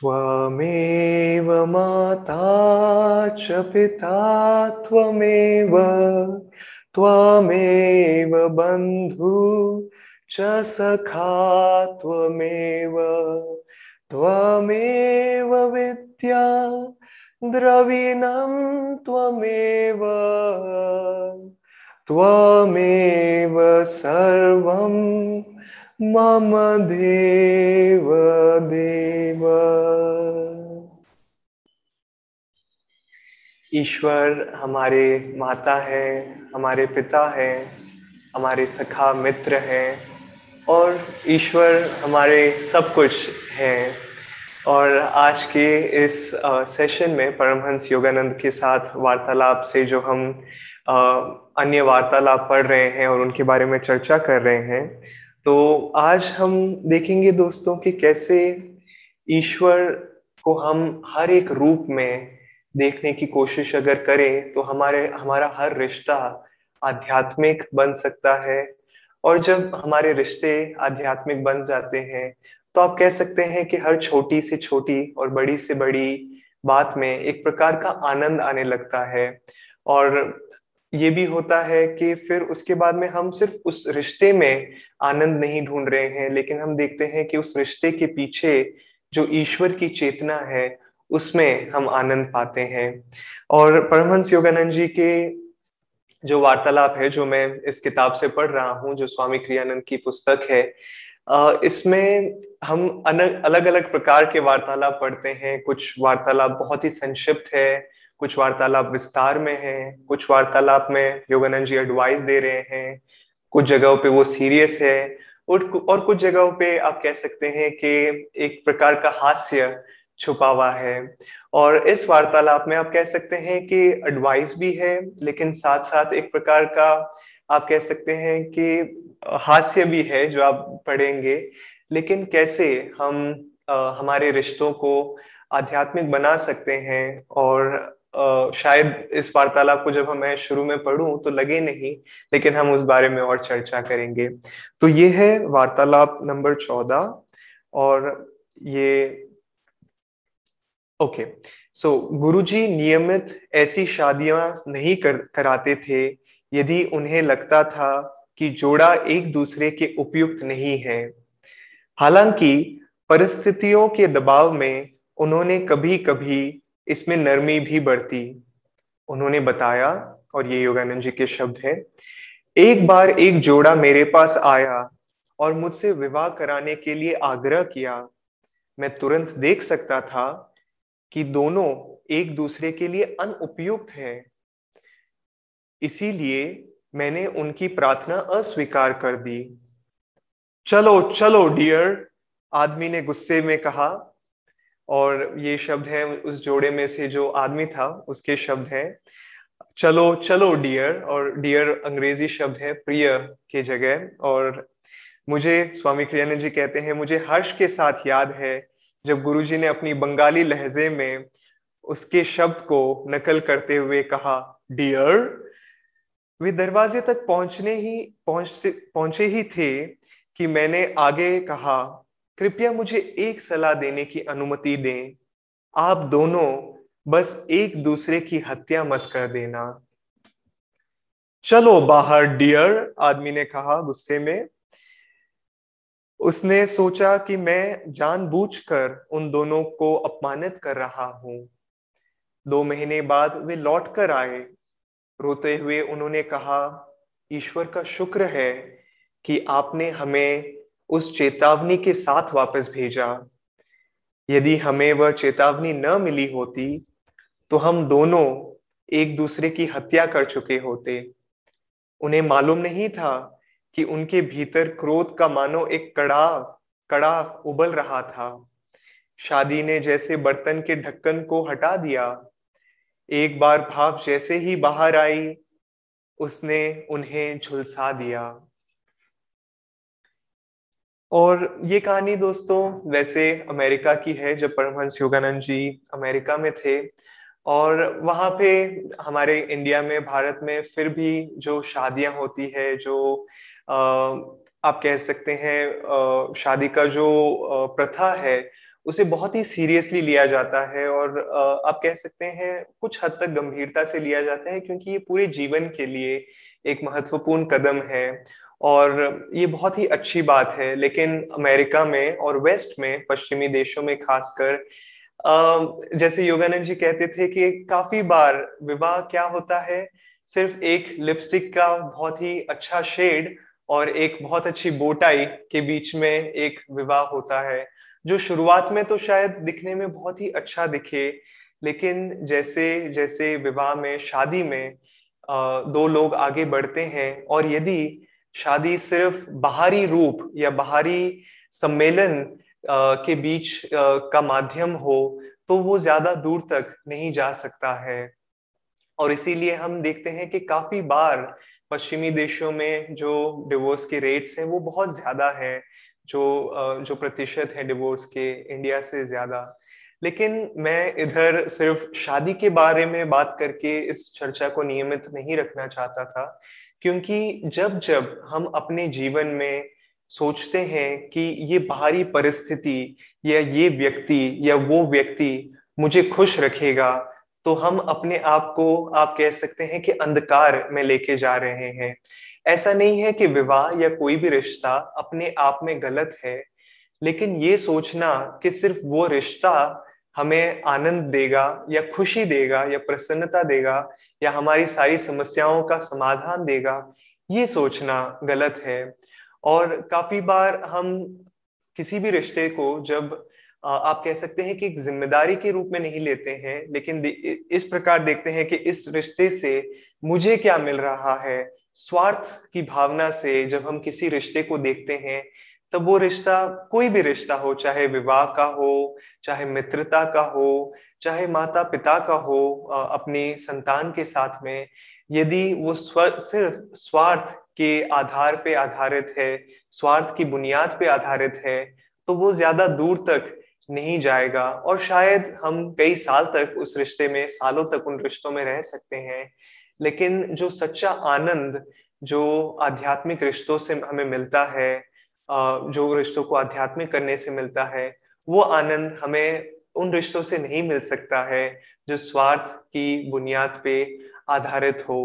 त्वमेव माता च पिता त्वमेव त्वमेव बन्धु च सखा त्वमेव त्वमेव विद्या द्रविणं त्वमेव त्वमेव सर्वं मम देव देव। ईश्वर हमारे माता है, हमारे पिता है, हमारे सखा मित्र हैं, और ईश्वर हमारे सब कुछ हैं। और आज के इस सेशन में परमहंस योगानंद के साथ वार्तालाप से जो हम अन्य वार्तालाप पढ़ रहे हैं और उनके बारे में चर्चा कर रहे हैं तो आज हम देखेंगे दोस्तों कि कैसे ईश्वर को हम हर एक रूप में देखने की कोशिश अगर करें तो हमारे, हमारा हर रिश्ता आध्यात्मिक बन सकता है। और जब हमारे रिश्ते आध्यात्मिक बन जाते हैं तो आप कह सकते हैं कि हर छोटी से छोटी और बड़ी से बड़ी बात में एक प्रकार का आनंद आने लगता है। और ये भी होता है कि फिर उसके बाद में हम सिर्फ़ उस रिश्ते में आनंद नहीं ढूंढ रहे हैं, लेकिन हम देखते हैं कि उस रिश्ते के पीछे जो ईश्वर की चेतना है, उसमें हम आनंद पाते हैं। और परमहंस योगानंद जी के जो वार्तालाप है, जो मैं इस किताब से पढ़ रहा हूँ, जो स्वामी क्रियानंद की पुस्तक है इसमें हम अलग अलग प्रकार के वार्तालाप पढ़ते हैं। कुछ वार्तालाप बहुत ही संक्षिप्त है कुछ वार्तालाप विस्तार में है कुछ वार्तालाप में योगानंद जी एडवाइस दे रहे हैं कुछ जगहों पे वो सीरियस है और और कुछ जगहों पे आप कह सकते हैं कि एक प्रकार का हास्य छुपा हुआ है। और इस वार्तालाप में आप कह सकते हैं कि एडवाइस भी है लेकिन साथ साथ एक प्रकार का आप कह सकते हैं कि हास्य भी है जो आप पढ़ेंगे। लेकिन कैसे हम आ, हमारे रिश्तों को आध्यात्मिक बना सकते हैं और शायद इस वार्तालाप को जब मैं शुरू में पढ़ूं तो लगे नहीं, लेकिन हम उस बारे में और चर्चा करेंगे। तो ये है वार्तालाप नंबर चौदह और ये ओके। सो, गुरुजी नियमित ऐसी शादियाँ नहीं कर, कराते थे, यदि उन्हें लगता था कि जोड़ा एक दूसरे के उपयुक्त नहीं है। हालाँकि, परिस्थितियों के दबाव में उन्होंने कभी कभी इसमें नरमी भी बढ़ती, उन्होंने बताया, और ये योगानंद जी के शब्द है। एक बार एक जोड़ा मेरे पास आया और मुझसे विवाह कराने के लिए आग्रह किया। मैं तुरंत देख सकता था कि दोनों एक दूसरे के लिए अनुपयुक्त हैं। इसीलिए मैंने उनकी प्रार्थना अस्वीकार कर दी। चलो चलो डियर आदमी ने गुस्से में कहा और ये शब्द है उस जोड़े में से जो आदमी था, उसके शब्द हैं। चलो चलो डियर और डियर अंग्रेज़ी शब्द है, प्रिय के जगह। और मुझे, स्वामी क्रियानंद जी कहते हैं, मुझे हर्ष के साथ याद है जब गुरुजी ने अपनी बंगाली लहजे में उसके शब्द को नकल करते हुए कहा डियर वे दरवाजे तक पहुँचने ही, पहुँचते, पहुँचे ही थे कि मैंने आगे कहा कृपया मुझे एक सलाह देने की अनुमति दें। आप दोनों बस एक दूसरे की हत्या मत कर देना। चलो बाहर, डियर, आदमी ने कहा गुस्से में। उसने सोचा कि मैं जानबूझकर उन दोनों को अपमानित कर रहा हूँ। दो महीने बाद वे लौट कर आए। रोते हुए उन्होंने कहा, ईश्वर का शुक्र है कि आपने हमें उस चेतावनी के साथ वापस भेजा। यदि हमें वह चेतावनी न मिली होती तो हम दोनों एक दूसरे की हत्या कर चुके होते। उन्हें मालूम नहीं था कि उनके भीतर क्रोध का मानो एक कड़ा कड़ा उबल रहा था। शादी ने जैसे बर्तन के ढक्कन को हटा दिया। एक बार भाव जैसे ही बाहर आई, उसने उन्हें झुलसा दिया। और ये कहानी दोस्तों वैसे अमेरिका की है जब परमहंस योगानंद जी अमेरिका में थे और वहाँ पे हमारे इंडिया में भारत में फिर भी जो शादियाँ होती है जो आ, आप कह सकते हैं शादी का जो प्रथा है उसे बहुत ही सीरियसली लिया जाता है और आप कह सकते हैं कुछ हद तक गंभीरता से लिया जाता है क्योंकि ये पूरे जीवन के लिए एक महत्वपूर्ण कदम है। और ये बहुत ही अच्छी बात है। लेकिन अमेरिका में और वेस्ट में, पश्चिमी देशों में खासकर जैसे योगानंद जी कहते थे कि काफ़ी बार विवाह क्या होता है, सिर्फ़ एक लिपस्टिक का बहुत ही अच्छा शेड और एक बहुत अच्छी बोटाई के बीच में एक विवाह होता है, जो शुरुआत में तो शायद दिखने में बहुत ही अच्छा दिखे, लेकिन जैसे जैसे विवाह में, शादी में दो लोग आगे बढ़ते हैं और यदि शादी सिर्फ़ बाहरी रूप या बाहरी सम्मेलन के बीच का माध्यम हो तो वो ज़्यादा दूर तक नहीं जा सकता है। और इसीलिए हम देखते हैं कि काफ़ी बार पश्चिमी देशों में जो डिवोर्स के रेट्स हैं वो बहुत ज़्यादा है, जो जो प्रतिशत है डिवोर्स के इंडिया से ज़्यादा। लेकिन मैं इधर सिर्फ़ शादी के बारे में बात करके इस चर्चा को नियमित नहीं रखना चाहता था क्योंकि जब जब हम अपने जीवन में सोचते हैं कि ये बाहरी परिस्थिति या ये व्यक्ति या वो व्यक्ति मुझे खुश रखेगा तो हम अपने आप को, आप कह सकते हैं कि अंधकार में लेके जा रहे हैं। ऐसा नहीं है कि विवाह या कोई भी रिश्ता अपने आप में गलत है, लेकिन ये सोचना कि सिर्फ़ वो रिश्ता हमें आनंद देगा या खुशी देगा या प्रसन्नता देगा या हमारी सारी समस्याओं का समाधान देगा, ये सोचना गलत है। और काफ़ी बार हम किसी भी रिश्ते को जब आप कह सकते हैं कि एक ज़िम्मेदारी के रूप में नहीं लेते हैं, लेकिन इस प्रकार देखते हैं कि इस रिश्ते से मुझे क्या मिल रहा है, स्वार्थ की भावना से जब हम किसी रिश्ते को देखते हैं तब वो रिश्ता कोई भी रिश्ता हो, चाहे विवाह का हो, चाहे मित्रता का हो, चाहे माता पिता का हो अपनी संतान के साथ में, यदि वो स्व, सिर्फ़ स्वार्थ के आधार पे आधारित है, स्वार्थ की बुनियाद पे आधारित है तो वो ज़्यादा दूर तक नहीं जाएगा। और शायद हम कई साल तक उस रिश्ते में, सालों तक उन रिश्तों में रह सकते हैं, लेकिन जो सच्चा आनंद, जो आध्यात्मिक रिश्तों से हमें मिलता है जो रिश्तों को आध्यात्मिक करने से मिलता है, वो आनंद हमें उन रिश्तों से नहीं मिल सकता है, जो स्वार्थ की बुनियाद पे आधारित हो।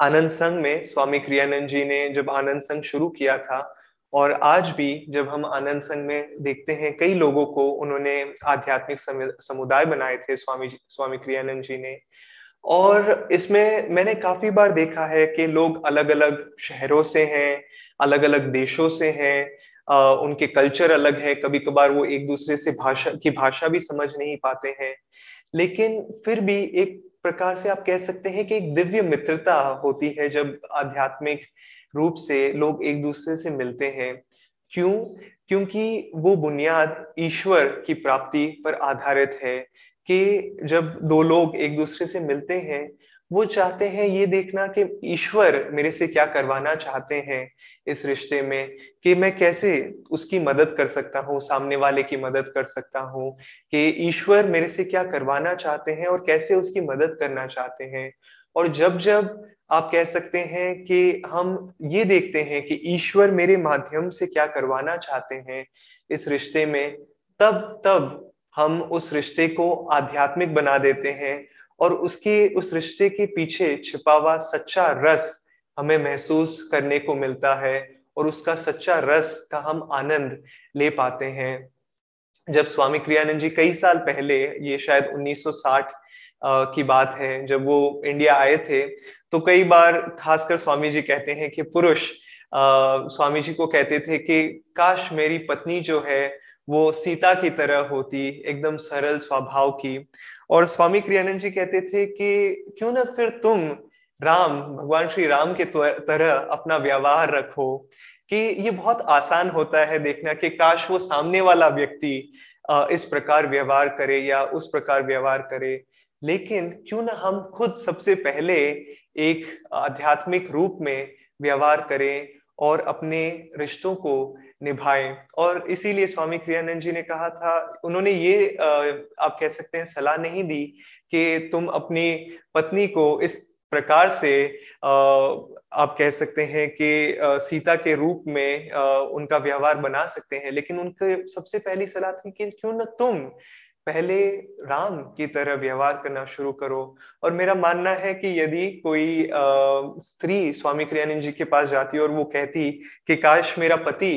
आनंद संघ में स्वामी क्रियानंद जी ने जब आनंद संघ शुरू किया था, और आज भी जब हम आनंद संघ में देखते हैं, कई लोगों को उन्होंने आध्यात्मिक समुदाय बनाए थे, स्वामी स्वामी क्रियानंद जी ने। और इसमें मैंने काफ़ी बार देखा है कि लोग अलग अलग शहरों से हैं अलग अलग देशों से हैं उनके कल्चर अलग है कभी कभार वो एक दूसरे से भाषा, की भाषा भी समझ नहीं पाते हैं। लेकिन फिर भी एक प्रकार से आप कह सकते हैं कि एक दिव्य मित्रता होती है जब आध्यात्मिक रूप से लोग एक दूसरे से मिलते हैं। क्यों? क्योंकि वो बुनियाद ईश्वर की प्राप्ति पर आधारित है कि जब दो लोग एक दूसरे से मिलते हैं वो चाहते हैं ये देखना कि ईश्वर मेरे से क्या करवाना चाहते हैं इस रिश्ते में, कि मैं कैसे उसकी मदद कर सकता हूँ, सामने वाले की मदद कर सकता हूँ, कि ईश्वर मेरे से क्या करवाना चाहते हैं और कैसे उसकी मदद करना चाहते हैं। और जब जब आप कह सकते हैं कि हम ये देखते हैं कि ईश्वर मेरे माध्यम से क्या करवाना चाहते हैं इस रिश्ते में, तब तब हम उस रिश्ते को आध्यात्मिक बना देते हैं और उसके, उस रिश्ते के पीछे छिपा हुआ सच्चा रस हमें महसूस करने को मिलता है और उसका सच्चा रस का हम आनंद ले पाते हैं। जब स्वामी क्रियानंद जी कई साल पहले, ये शायद 1960 की बात है, जब वो इंडिया आए थे तो कई बार खासकर स्वामी जी कहते हैं कि पुरुष स्वामी जी को कहते थे कि, काश मेरी पत्नी जो है, वो सीता की तरह होती, एकदम सरल स्वभाव की। और स्वामी क्रियानंद जी कहते थे कि क्यों ना फिर तुम राम, भगवान श्री राम के तरह अपना व्यवहार रखो, कि ये बहुत आसान होता है देखना कि काश वो सामने वाला व्यक्ति इस प्रकार व्यवहार करे या उस प्रकार व्यवहार करे। लेकिन क्यों ना हम खुद सबसे पहले एक आध्यात्मिक रूप में व्यवहार करें और अपने रिश्तों को निभाएँ। और इसीलिए स्वामी क्रियानंद जी ने कहा था, उन्होंने ये आप कह सकते हैं, सलाह नहीं दी कि तुम अपनी पत्नी को इस प्रकार से आप कह सकते हैं कि सीता के रूप में उनका व्यवहार बना सकते हैं। लेकिन उनके सबसे पहली सलाह थी कि क्यों ना तुम पहले राम की तरह व्यवहार करना शुरू करो। और मेरा मानना है कि यदि कोई स्त्री स्वामी क्रियानंद जी के पास जाती और वो कहती कि काश मेरा पति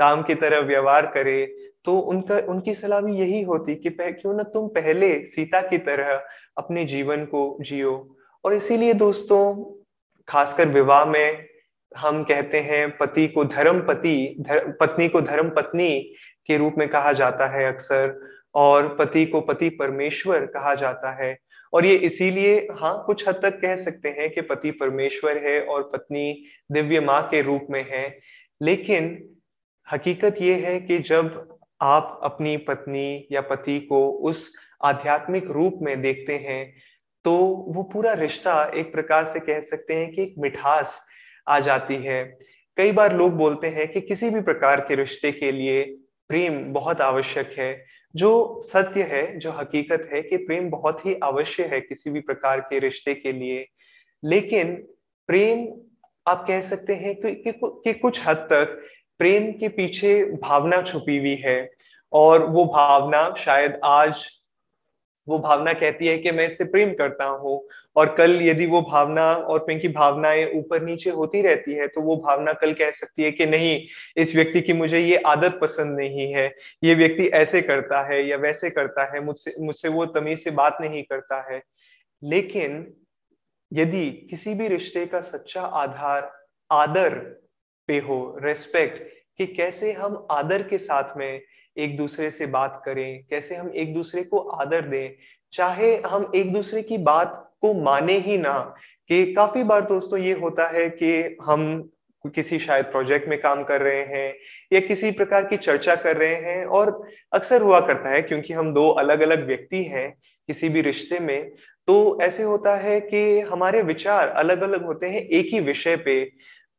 राम की तरह व्यवहार करे तो उनका उनकी सलाह भी यही होती कि क्यों ना तुम पहले सीता की तरह अपने जीवन को जियो। और इसीलिए दोस्तों खासकर विवाह में हम कहते हैं पति को धर्म पति धर, पत्नी को धर्म पत्नी के रूप में कहा जाता है अक्सर। और पति को पति परमेश्वर कहा जाता है। और ये इसीलिए हाँ कुछ हद तक कह सकते हैं कि पति परमेश्वर है और पत्नी दिव्य माँ के रूप में है। लेकिन हकीकत ये है कि जब आप अपनी पत्नी या पति को उस आध्यात्मिक रूप में देखते हैं तो वो पूरा रिश्ता एक प्रकार से कह सकते हैं कि एक मिठास आ जाती है। कई बार लोग बोलते हैं कि किसी भी प्रकार के रिश्ते के लिए प्रेम बहुत आवश्यक है। जो सत्य है जो हकीकत है कि प्रेम बहुत ही अवश्य है किसी भी प्रकार के रिश्ते के लिए। लेकिन प्रेम आप कह सकते हैं कि, कि, कि कुछ हद तक प्रेम के पीछे भावना छुपी हुई है। और वो भावना शायद आज वो भावना कहती है कि मैं इससे प्रेम करता हूँ। और कल यदि वो भावना और प्रेम की भावनाएँ ऊपर नीचे होती रहती है तो वो भावना कल कह सकती है कि नहीं, इस व्यक्ति की मुझे ये आदत पसंद नहीं है, ये व्यक्ति ऐसे करता है या वैसे करता है, मुझसे मुझसे वो तमीज से बात नहीं करता है। लेकिन यदि किसी भी रिश्ते का सच्चा आधार, आदर पे हो रेस्पेक्ट कि कैसे हम आदर के साथ में एक दूसरे से बात करें, कैसे हम एक दूसरे को आदर दें, चाहे हम एक दूसरे की बात को माने ही ना, कि काफ़ी बार दोस्तों ये होता है कि हम किसी शायद प्रोजेक्ट में काम कर रहे हैं, या किसी प्रकार की चर्चा कर रहे हैं, और अक्सर हुआ करता है क्योंकि हम दो अलग अलग व्यक्ति हैं किसी भी रिश्ते में तो ऐसे होता है कि हमारे विचार अलग अलग होते हैं एक ही विषय पे।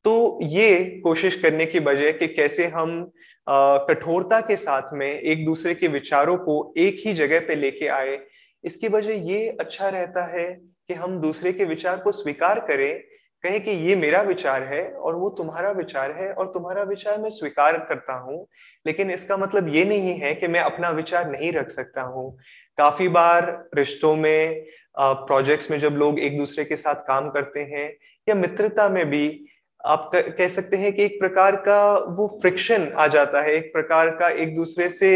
तो ये कोशिश करने की बजाय कि कैसे हम कठोरता के साथ में एक दूसरे के विचारों को एक ही जगह पे लेके आए, इसकी वजह ये अच्छा रहता है कि हम दूसरे के विचार को स्वीकार करें, कहे कि ये मेरा विचार है और वो तुम्हारा विचार है और तुम्हारा विचार मैं स्वीकार करता हूँ, लेकिन इसका मतलब ये नहीं है कि मैं अपना विचार नहीं रख सकता हूँ। काफ़ी बार रिश्तों में प्रोजेक्ट्स में जब लोग एक दूसरे के साथ काम करते हैं या मित्रता में भी आप कह सकते हैं कि एक प्रकार का वो फ्रिक्शन आ जाता है, एक प्रकार का एक दूसरे से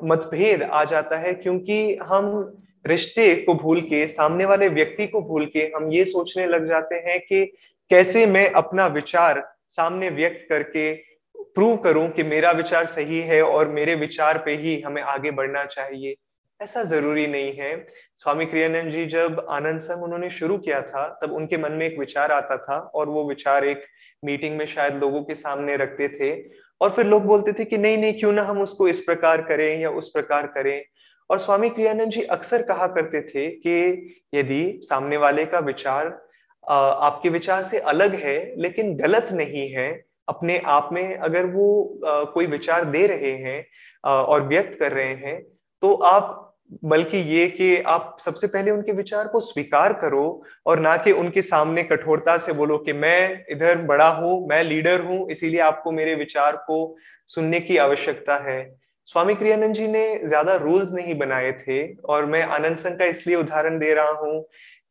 मतभेद आ जाता है क्योंकि हम रिश्ते को भूल के, सामने वाले व्यक्ति को भूल के हम ये सोचने लग जाते हैं कि कैसे मैं अपना विचार सामने व्यक्त करके प्रूव करूँ कि मेरा विचार सही है और मेरे विचार पे ही हमें आगे बढ़ना चाहिए। ऐसा ज़रूरी नहीं है। स्वामी क्रियानंद जी जब आनंद संघ उन्होंने शुरू किया था, तब उनके मन में एक विचार आता था और वो विचार एक मीटिंग में शायद लोगों के सामने रखते थे और फिर लोग बोलते थे कि नहीं नहीं, क्यों ना हम उसको इस प्रकार करें या उस प्रकार करें। और स्वामी क्रियानंद जी अक्सर कहा करते थे कि यदि सामने वाले का विचार आपके विचार से अलग है, लेकिन गलत नहीं है, अपने आप में अगर वो कोई विचार दे रहे हैं और व्यक्त कर रहे हैं तो आप बल्कि ये कि आप सबसे पहले उनके विचार को स्वीकार करो और ना कि उनके सामने कठोरता से बोलो कि मैं इधर बड़ा हूँ, मैं लीडर हूँ, इसीलिए आपको मेरे विचार को सुनने की आवश्यकता है। स्वामी क्रियानंद जी ने ज़्यादा रूल्स नहीं बनाए थे और मैं आनंद संघ का इसलिए उदाहरण दे रहा हूँ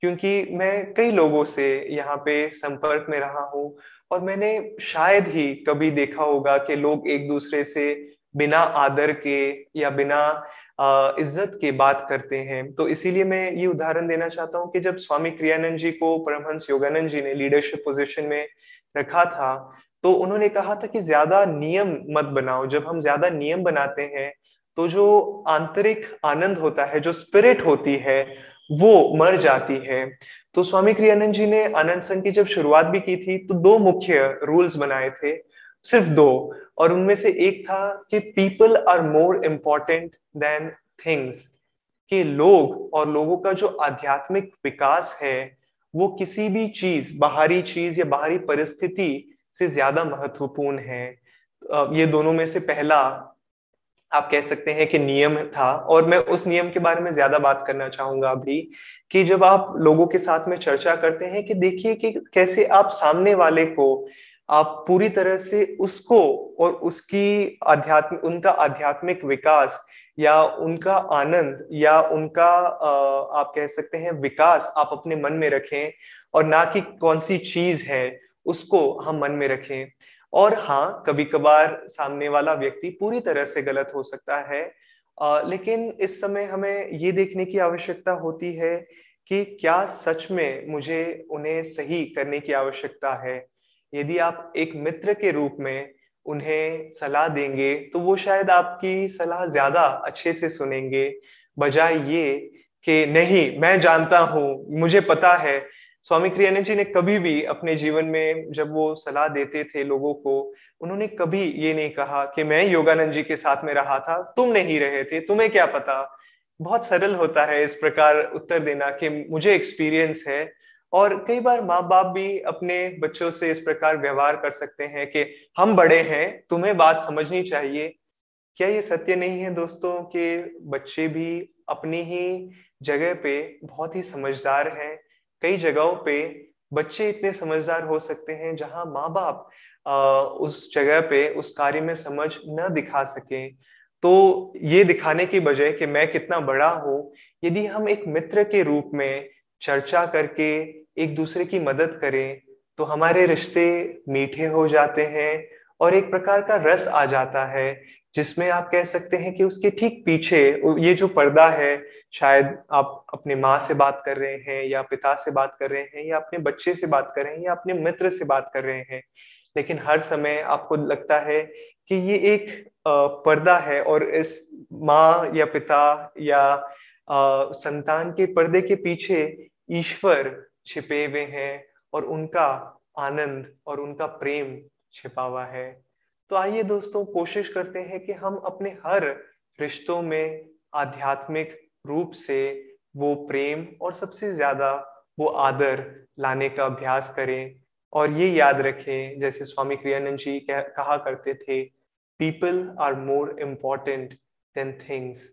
क्योंकि मैं कई लोगों से यहाँ पे संपर्क में रहा हूँ और मैंने शायद ही कभी देखा होगा कि लोग एक दूसरे से बिना आदर के या बिना इज़्ज़त की बात करते हैं। तो इसीलिए मैं ये उदाहरण देना चाहता हूँ कि जब स्वामी क्रियानंद जी को परमहंस योगानंद जी ने लीडरशिप पोजिशन में रखा था तो उन्होंने कहा था कि ज़्यादा नियम मत बनाओ। जब हम ज़्यादा नियम बनाते हैं तो जो आंतरिक आनंद होता है, जो स्पिरिट होती है, वो मर जाती है। तो स्वामी क्रियानंद जी ने आनंद संघ की जब शुरुआत भी की थी तो दो मुख्य रूल्स बनाए थे, सिर्फ़ दो। और उनमें से एक था कि people are more important than things कि लोग और लोगों का जो आध्यात्मिक विकास है, वो किसी भी चीज़, बाहरी चीज़ या बाहरी परिस्थिति से ज़्यादा महत्वपूर्ण है। ये दोनों में से पहला आप कह सकते हैं कि नियम था। और मैं उस नियम के बारे में ज़्यादा बात करना चाहूँगा अभी कि जब आप लोगों के साथ में चर्चा करते हैं कि देखिए कि कैसे आप सामने वाले को, आप पूरी तरह से उसको और उसकी आध्यात्मिक उनका आध्यात्मिक विकास या उनका आनंद या उनका आप कह सकते हैं विकास आप अपने मन में रखें और ना कि कौन सी चीज़ है उसको हम मन में रखें। और हाँ कभी कभार सामने वाला व्यक्ति पूरी तरह से गलत हो सकता है आ, लेकिन इस समय हमें ये देखने की आवश्यकता होती है कि क्या सच में मुझे उन्हें सही करने की आवश्यकता है। यदि आप एक मित्र के रूप में उन्हें सलाह देंगे तो वो शायद आपकी सलाह ज़्यादा अच्छे से सुनेंगे। बजाय ये कि नहीं, मैं जानता हूँ, मुझे पता है। स्वामी क्रियानंद जी ने कभी भी अपने जीवन में जब वो सलाह देते थे लोगों को, उन्होंने कभी ये नहीं कहा कि मैं योगानंद जी के साथ में रहा था, तुम नहीं रहे थे, तुम्हें क्या पता? बहुत सरल होता है इस प्रकार उत्तर देना कि मुझे एक्सपीरियंस है और कई बार माँ बाप भी अपने बच्चों से इस प्रकार व्यवहार कर सकते हैं कि हम बड़े हैं, तुम्हें बात समझनी चाहिए। क्या ये सत्य नहीं है दोस्तों कि बच्चे भी अपनी ही जगह पे बहुत ही समझदार हैं? कई जगहों पे बच्चे इतने समझदार हो सकते हैं जहाँ माँ बाप उस जगह पे उस कार्य में समझ न दिखा सके। तो ये दिखाने की बजाय कि मैं कितना बड़ा हूँ, यदि हम एक मित्र के रूप में चर्चा करके एक दूसरे की मदद करें तो हमारे रिश्ते मीठे हो जाते हैं और एक प्रकार का रस आ जाता है, जिसमें आप कह सकते हैं कि उसके ठीक पीछे ये जो पर्दा है, शायद आप अपने माँ से बात कर रहे हैं या पिता से बात कर रहे हैं या अपने बच्चे से बात कर रहे हैं या अपने मित्र से बात कर रहे हैं, लेकिन हर समय आपको लगता है कि ये एक पर्दा है और इस माँ या पिता या संतान के पर्दे के पीछे ईश्वर छिपे हुए हैं और उनका आनंद और उनका प्रेम छिपा हुआ है। तो आइए दोस्तों, कोशिश करते हैं कि हम अपने हर रिश्तों में आध्यात्मिक रूप से वो प्रेम और सबसे ज़्यादा वो आदर लाने का अभ्यास करें और ये याद रखें, जैसे स्वामी क्रियानंद जी कहा करते थे people are more important than things